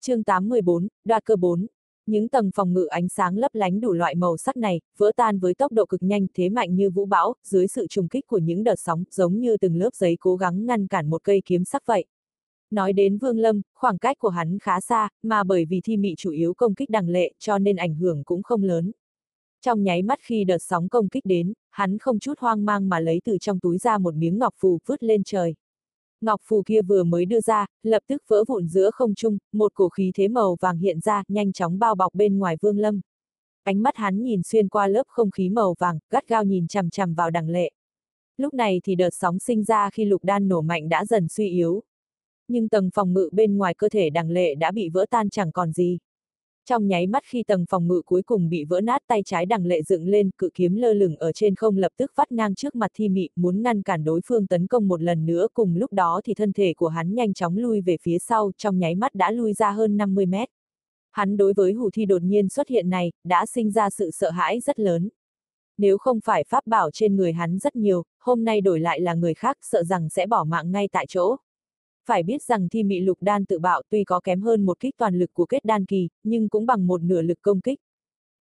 chương 814, đoạt cơ 4. Những tầng phòng ngự ánh sáng lấp lánh đủ loại màu sắc này, vỡ tan với tốc độ cực nhanh thế mạnh như vũ bão, dưới sự trùng kích của những đợt sóng, giống như từng lớp giấy cố gắng ngăn cản một cây kiếm sắc vậy. Nói đến Vương Lâm, khoảng cách của hắn khá xa, mà bởi vì thi mị chủ yếu công kích đằng lệ cho nên ảnh hưởng cũng không lớn. Trong nháy mắt khi đợt sóng công kích đến, hắn không chút hoang mang mà lấy từ trong túi ra một miếng ngọc phù vứt lên trời. Ngọc phù kia vừa mới đưa ra, lập tức vỡ vụn giữa không trung, một cổ khí thế màu vàng hiện ra, nhanh chóng bao bọc bên ngoài Vương Lâm. Ánh mắt hắn nhìn xuyên qua lớp không khí màu vàng, gắt gao nhìn chằm chằm vào đằng lệ. Lúc này thì đợt sóng sinh ra khi lục đan nổ mạnh đã dần suy yếu. Nhưng tầng phòng ngự bên ngoài cơ thể đằng lệ đã bị vỡ tan chẳng còn gì. Trong nháy mắt khi tầng phòng ngự cuối cùng bị vỡ nát tay trái đằng lệ dựng lên, cự kiếm lơ lửng ở trên không lập tức vắt ngang trước mặt thi mị, muốn ngăn cản đối phương tấn công một lần nữa cùng lúc đó thì thân thể của hắn nhanh chóng lui về phía sau, trong nháy mắt đã lui ra hơn 50 mét. Hắn đối với hủ thi đột nhiên xuất hiện này, đã sinh ra sự sợ hãi rất lớn. Nếu không phải pháp bảo trên người hắn rất nhiều, hôm nay đổi lại là người khác sợ rằng sẽ bỏ mạng ngay tại chỗ. Phải biết rằng thi mị lục đan tự bạo tuy có kém hơn một kích toàn lực của kết đan kỳ, nhưng cũng bằng một nửa lực công kích.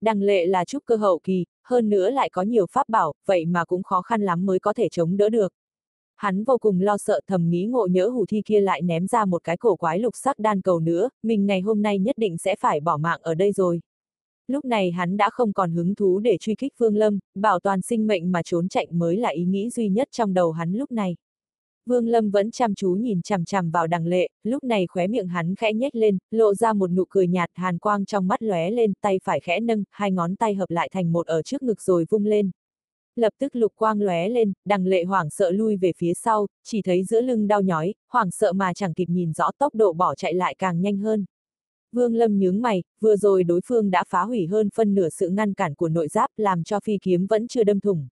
Đằng lệ là trúc cơ hậu kỳ, hơn nữa lại có nhiều pháp bảo, vậy mà cũng khó khăn lắm mới có thể chống đỡ được. Hắn vô cùng lo sợ thầm nghĩ ngộ nhỡ hủ thi kia lại ném ra một cái cổ quái lục sắc đan cầu nữa, mình ngày hôm nay nhất định sẽ phải bỏ mạng ở đây rồi. Lúc này hắn đã không còn hứng thú để truy kích Vương Lâm, bảo toàn sinh mệnh mà trốn chạy mới là ý nghĩ duy nhất trong đầu hắn lúc này. Vương Lâm vẫn chăm chú nhìn chằm chằm vào đằng lệ, lúc này khóe miệng hắn khẽ nhếch lên, lộ ra một nụ cười nhạt hàn quang trong mắt lóe lên, tay phải khẽ nâng, hai ngón tay hợp lại thành một ở trước ngực rồi vung lên. Lập tức lục quang lóe lên, đằng lệ hoảng sợ lui về phía sau, chỉ thấy giữa lưng đau nhói, hoảng sợ mà chẳng kịp nhìn rõ tốc độ bỏ chạy lại càng nhanh hơn. Vương Lâm nhướng mày, vừa rồi đối phương đã phá hủy hơn phân nửa sự ngăn cản của nội giáp làm cho phi kiếm vẫn chưa đâm thủng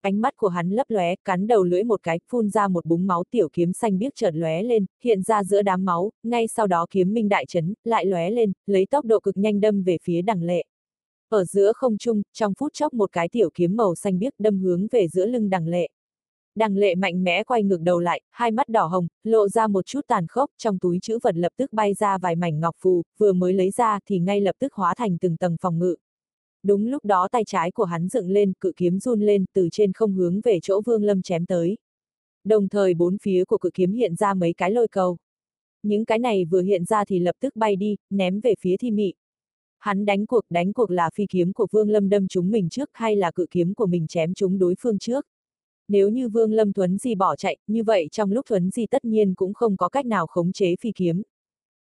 ánh mắt của hắn lấp lóe, cắn đầu lưỡi một cái, phun ra một búng máu tiểu kiếm xanh biếc chợt lóe lên, hiện ra giữa đám máu, ngay sau đó kiếm minh đại chấn, lại lóe lên, lấy tốc độ cực nhanh đâm về phía đằng lệ. Ở giữa không trung, trong phút chốc một cái tiểu kiếm màu xanh biếc đâm hướng về giữa lưng đằng lệ. Đằng lệ mạnh mẽ quay ngược đầu lại, hai mắt đỏ hồng, lộ ra một chút tàn khốc, trong túi chữ vật lập tức bay ra vài mảnh ngọc phù, vừa mới lấy ra thì ngay lập tức hóa thành từng tầng phòng ngự, Đúng lúc đó tay trái của hắn dựng lên, cự kiếm run lên, từ trên không hướng về chỗ Vương Lâm chém tới. Đồng thời bốn phía của cự kiếm hiện ra mấy cái lôi cầu. Những cái này vừa hiện ra thì lập tức bay đi, ném về phía thi mị. Hắn đánh cuộc, đánh cuộc là phi kiếm của Vương Lâm đâm chúng mình trước hay là cự kiếm của mình chém chúng đối phương trước. Nếu như Vương Lâm Thuấn Di bỏ chạy, như vậy trong lúc Thuấn Di tất nhiên cũng không có cách nào khống chế phi kiếm.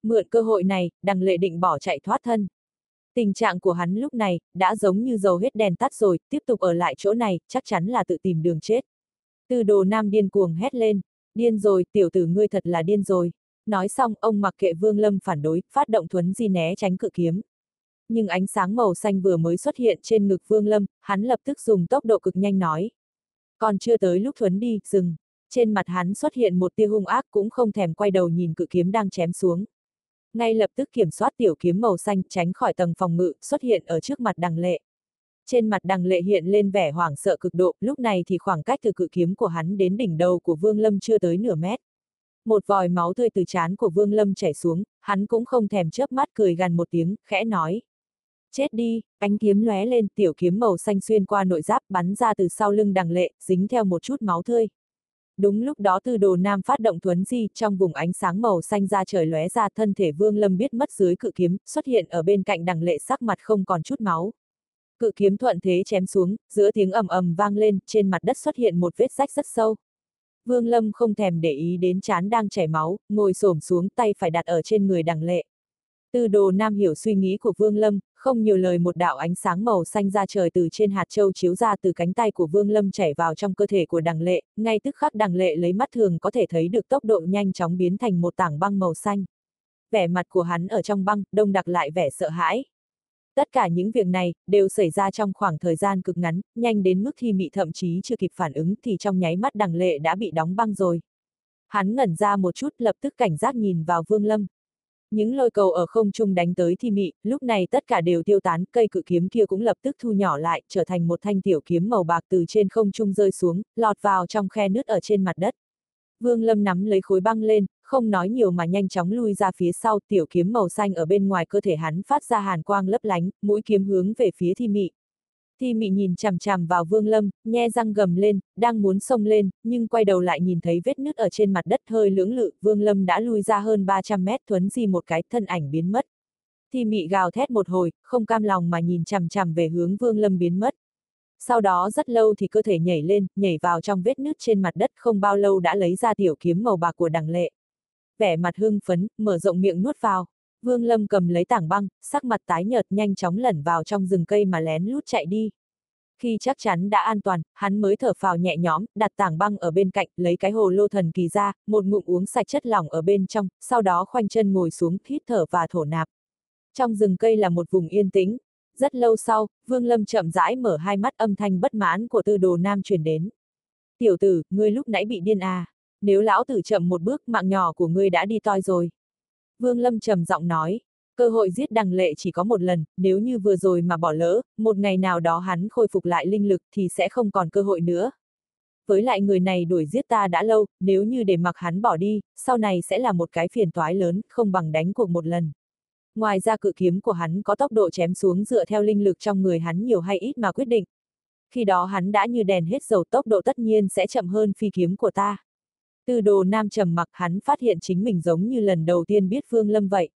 Mượn cơ hội này, đằng lệ định bỏ chạy thoát thân. Tình trạng của hắn lúc này, đã giống như dầu hết đèn tắt rồi, tiếp tục ở lại chỗ này, chắc chắn là tự tìm đường chết. Từ đồ nam điên cuồng hét lên, điên rồi, tiểu tử ngươi thật là điên rồi. Nói xong, ông mặc kệ Vương Lâm phản đối, phát động thuấn di né tránh cự kiếm. Nhưng ánh sáng màu xanh vừa mới xuất hiện trên ngực Vương Lâm, hắn lập tức dùng tốc độ cực nhanh nói. Còn chưa tới lúc thuấn đi, dừng. Trên mặt hắn xuất hiện một tia hung ác cũng không thèm quay đầu nhìn cự kiếm đang chém xuống ngay lập tức kiểm soát tiểu kiếm màu xanh tránh khỏi tầng phòng ngự, xuất hiện ở trước mặt đằng lệ. Trên mặt đằng lệ hiện lên vẻ hoảng sợ cực độ, lúc này thì khoảng cách từ cự kiếm của hắn đến đỉnh đầu của Vương Lâm chưa tới nửa mét. Một vòi máu tươi từ trán của Vương Lâm chảy xuống, hắn cũng không thèm chớp mắt cười gần một tiếng, khẽ nói. Chết đi, ánh kiếm lóe lên, tiểu kiếm màu xanh xuyên qua nội giáp bắn ra từ sau lưng đằng lệ, dính theo một chút máu tươi. Đúng lúc đó tư đồ nam phát động thuấn di, trong vùng ánh sáng màu xanh ra trời lóe ra thân thể vương lâm biết mất dưới cự kiếm, xuất hiện ở bên cạnh đằng lệ sắc mặt không còn chút máu. Cự kiếm thuận thế chém xuống, giữa tiếng ầm ầm vang lên, trên mặt đất xuất hiện một vết rách rất sâu. Vương Lâm không thèm để ý đến chán đang chảy máu, ngồi xổm xuống tay phải đặt ở trên người đằng lệ. Tư đồ nam hiểu suy nghĩ của Vương Lâm, không nhiều lời một đạo ánh sáng màu xanh ra trời từ trên hạt châu chiếu ra từ cánh tay của Vương Lâm chảy vào trong cơ thể của đằng lệ, ngay tức khắc đằng lệ lấy mắt thường có thể thấy được tốc độ nhanh chóng biến thành một tảng băng màu xanh. Vẻ mặt của hắn ở trong băng, đông đặc lại vẻ sợ hãi. Tất cả những việc này, đều xảy ra trong khoảng thời gian cực ngắn, nhanh đến mức thi mị thậm chí chưa kịp phản ứng thì trong nháy mắt đằng lệ đã bị đóng băng rồi. Hắn ngẩn ra một chút lập tức cảnh giác nhìn vào Vương Lâm. Những lôi cầu ở không trung đánh tới thi mị, lúc này tất cả đều tiêu tán, cây cự kiếm kia cũng lập tức thu nhỏ lại, trở thành một thanh tiểu kiếm màu bạc từ trên không trung rơi xuống, lọt vào trong khe nứt ở trên mặt đất. Vương Lâm nắm lấy khối băng lên, không nói nhiều mà nhanh chóng lui ra phía sau, tiểu kiếm màu xanh ở bên ngoài cơ thể hắn phát ra hàn quang lấp lánh, mũi kiếm hướng về phía thi mị. Thi mị nhìn chằm chằm vào Vương Lâm, nhe răng gầm lên, đang muốn xông lên, nhưng quay đầu lại nhìn thấy vết nứt ở trên mặt đất hơi lưỡng lự, Vương Lâm đã lui ra hơn 300 mét thuấn di một cái, thân ảnh biến mất. Thi mị gào thét một hồi, không cam lòng mà nhìn chằm chằm về hướng Vương Lâm biến mất. Sau đó rất lâu thì cơ thể nhảy lên, nhảy vào trong vết nứt trên mặt đất không bao lâu đã lấy ra tiểu kiếm màu bạc của đằng lệ. Vẻ mặt hưng phấn, mở rộng miệng nuốt vào. Vương Lâm cầm lấy tảng băng, sắc mặt tái nhợt nhanh chóng lẩn vào trong rừng cây mà lén lút chạy đi. Khi chắc chắn đã an toàn, hắn mới thở phào nhẹ nhõm, đặt tảng băng ở bên cạnh, lấy cái hồ lô thần kỳ ra, một ngụm uống sạch chất lỏng ở bên trong, sau đó khoanh chân ngồi xuống, hít thở và thổ nạp. Trong rừng cây là một vùng yên tĩnh. Rất lâu sau, Vương Lâm chậm rãi mở hai mắt âm thanh bất mãn của tư đồ nam truyền đến. Tiểu tử, ngươi lúc nãy bị điên à? Nếu lão tử chậm một bước, mạng nhỏ của ngươi đã đi toi rồi. Vương Lâm trầm giọng nói, cơ hội giết đằng lệ chỉ có một lần, nếu như vừa rồi mà bỏ lỡ, một ngày nào đó hắn khôi phục lại linh lực thì sẽ không còn cơ hội nữa. Với lại người này đuổi giết ta đã lâu, nếu như để mặc hắn bỏ đi, sau này sẽ là một cái phiền toái lớn, không bằng đánh cuộc một lần. Ngoài ra cự kiếm của hắn có tốc độ chém xuống dựa theo linh lực trong người hắn nhiều hay ít mà quyết định. Khi đó hắn đã như đèn hết dầu tốc độ tất nhiên sẽ chậm hơn phi kiếm của ta. Từ đồ nam trầm mặc hắn phát hiện chính mình giống như lần đầu tiên biết Phương Lâm vậy.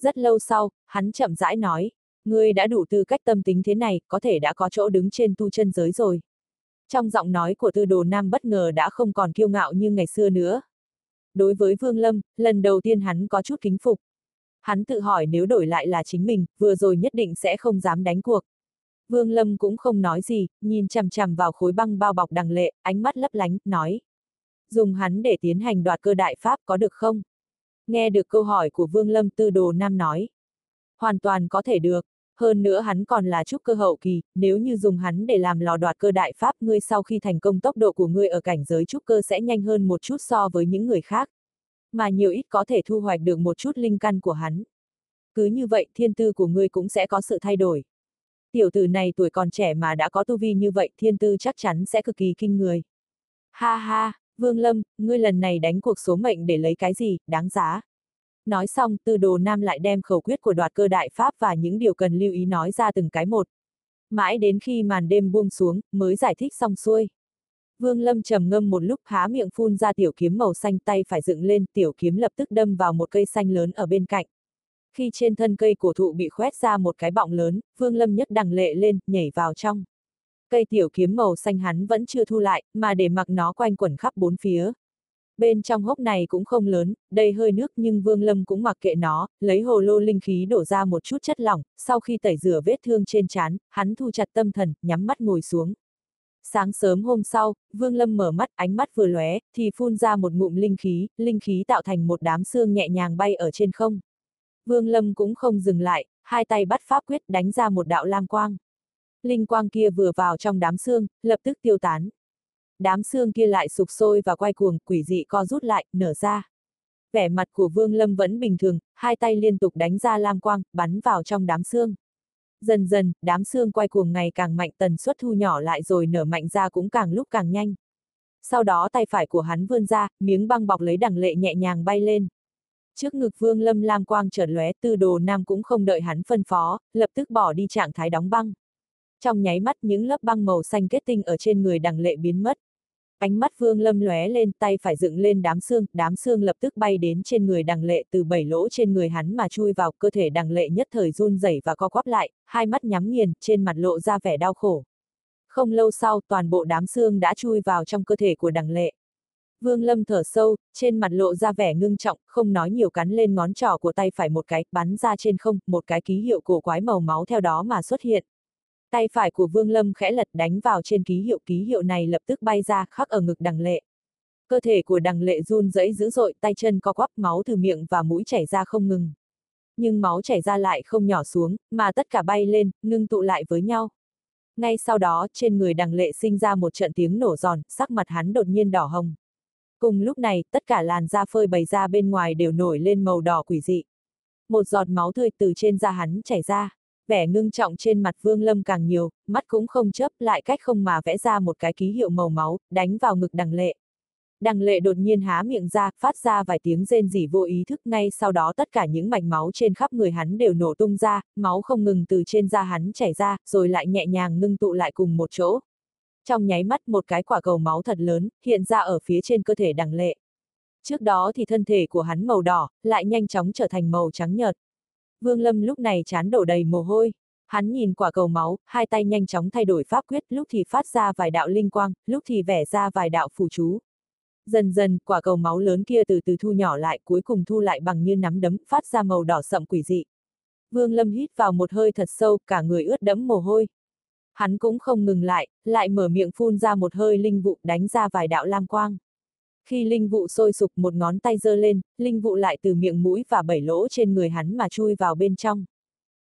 Rất lâu sau, hắn chậm rãi nói, ngươi đã đủ tư cách tâm tính thế này, có thể đã có chỗ đứng trên tu chân giới rồi. Trong giọng nói của tư đồ nam bất ngờ đã không còn kiêu ngạo như ngày xưa nữa. Đối với Vương Lâm, lần đầu tiên hắn có chút kính phục. Hắn tự hỏi nếu đổi lại là chính mình, vừa rồi nhất định sẽ không dám đánh cuộc. Vương Lâm cũng không nói gì, nhìn chằm chằm vào khối băng bao bọc đằng lệ, ánh mắt lấp lánh, nói. Dùng hắn để tiến hành đoạt cơ đại pháp có được không? Nghe được câu hỏi của Vương Lâm Tư Đồ Nam nói. Hoàn toàn có thể được. Hơn nữa hắn còn là trúc cơ hậu kỳ, nếu như dùng hắn để làm lò đoạt cơ đại pháp ngươi sau khi thành công tốc độ của ngươi ở cảnh giới trúc cơ sẽ nhanh hơn một chút so với những người khác. Mà nhiều ít có thể thu hoạch được một chút linh căn của hắn. Cứ như vậy thiên tư của ngươi cũng sẽ có sự thay đổi. Tiểu tử này tuổi còn trẻ mà đã có tu vi như vậy thiên tư chắc chắn sẽ cực kỳ kinh người. Ha ha, Vương Lâm, ngươi lần này đánh cuộc số mệnh để lấy cái gì, đáng giá. Nói xong, tư đồ nam lại đem khẩu quyết của đoạt cơ đại pháp và những điều cần lưu ý nói ra từng cái một. Mãi đến khi màn đêm buông xuống, mới giải thích xong xuôi. Vương Lâm trầm ngâm một lúc há miệng phun ra tiểu kiếm màu xanh tay phải dựng lên, tiểu kiếm lập tức đâm vào một cây xanh lớn ở bên cạnh. Khi trên thân cây cổ thụ bị khoét ra một cái bọng lớn, Vương Lâm nhất đằng lệ lên, nhảy vào trong. Cây tiểu kiếm màu xanh hắn vẫn chưa thu lại, mà để mặc nó quanh quẩn khắp bốn phía. Bên trong hốc này cũng không lớn, đầy hơi nước nhưng Vương Lâm cũng mặc kệ nó, lấy hồ lô linh khí đổ ra một chút chất lỏng, sau khi tẩy rửa vết thương trên trán, hắn thu chặt tâm thần, nhắm mắt ngồi xuống. Sáng sớm hôm sau, Vương Lâm mở mắt, ánh mắt vừa lóe, thì phun ra một ngụm linh khí, linh khí tạo thành một đám xương nhẹ nhàng bay ở trên không. Vương Lâm cũng không dừng lại, hai tay bắt pháp quyết đánh ra một đạo lam quang. Linh quang kia vừa vào trong đám xương, lập tức tiêu tán. Đám xương kia lại sụp sôi và quay cuồng, quỷ dị co rút lại, nở ra. Vẻ mặt của Vương Lâm vẫn bình thường, hai tay liên tục đánh ra lam quang, bắn vào trong đám xương. Dần dần, đám xương quay cuồng ngày càng mạnh tần suất thu nhỏ lại rồi nở mạnh ra cũng càng lúc càng nhanh. Sau đó tay phải của hắn vươn ra, miếng băng bọc lấy đằng lệ nhẹ nhàng bay lên. Trước ngực Vương Lâm lam quang chợt lóe, tư đồ nam cũng không đợi hắn phân phó, lập tức bỏ đi trạng thái đóng băng. Trong nháy mắt những lớp băng màu xanh kết tinh ở trên người đằng lệ biến mất. Ánh mắt Vương Lâm lóe lên, tay phải dựng lên đám xương, đám xương lập tức bay đến trên người đằng lệ từ bảy lỗ trên người hắn mà chui vào cơ thể đằng lệ nhất thời run rẩy và co quắp lại, hai mắt nhắm nghiền, trên mặt lộ ra vẻ đau khổ. Không lâu sau, toàn bộ đám xương đã chui vào trong cơ thể của đằng lệ. Vương Lâm thở sâu, trên mặt lộ ra vẻ ngưng trọng, không nói nhiều cắn lên ngón trỏ của tay phải một cái, bắn ra trên không, một cái ký hiệu cổ quái màu máu theo đó mà xuất hiện. Tay phải của Vương Lâm khẽ lật đánh vào trên ký hiệu ký hiệu này lập tức bay ra khắc ở ngực đằng lệ. Cơ thể của đằng lệ run rẩy dữ dội, tay chân co quắp máu từ miệng và mũi chảy ra không ngừng. Nhưng máu chảy ra lại không nhỏ xuống, mà tất cả bay lên, ngưng tụ lại với nhau. Ngay sau đó, trên người đằng lệ sinh ra một trận tiếng nổ giòn, sắc mặt hắn đột nhiên đỏ hồng. Cùng lúc này, tất cả làn da phơi bày ra bên ngoài đều nổi lên màu đỏ quỷ dị. Một giọt máu tươi từ trên da hắn chảy ra vẻ ngưng trọng trên mặt Vương Lâm càng nhiều, mắt cũng không chấp lại cách không mà vẽ ra một cái ký hiệu màu máu, đánh vào ngực đằng lệ. Đằng lệ đột nhiên há miệng ra, phát ra vài tiếng rên rỉ vô ý thức ngay sau đó tất cả những mạch máu trên khắp người hắn đều nổ tung ra, máu không ngừng từ trên da hắn chảy ra, rồi lại nhẹ nhàng ngưng tụ lại cùng một chỗ. Trong nháy mắt một cái quả cầu máu thật lớn, hiện ra ở phía trên cơ thể đằng lệ. Trước đó thì thân thể của hắn màu đỏ, lại nhanh chóng trở thành màu trắng nhợt. Vương Lâm lúc này chán đổ đầy mồ hôi. Hắn nhìn quả cầu máu, hai tay nhanh chóng thay đổi pháp quyết, lúc thì phát ra vài đạo linh quang, lúc thì vẽ ra vài đạo phù chú. Dần dần, quả cầu máu lớn kia từ từ thu nhỏ lại, cuối cùng thu lại bằng như nắm đấm, phát ra màu đỏ sậm quỷ dị. Vương Lâm hít vào một hơi thật sâu, cả người ướt đẫm mồ hôi. Hắn cũng không ngừng lại, lại mở miệng phun ra một hơi linh vụ, đánh ra vài đạo lam quang. Khi linh vụ sôi sục một ngón tay giơ lên, linh vụ lại từ miệng mũi và bảy lỗ trên người hắn mà chui vào bên trong.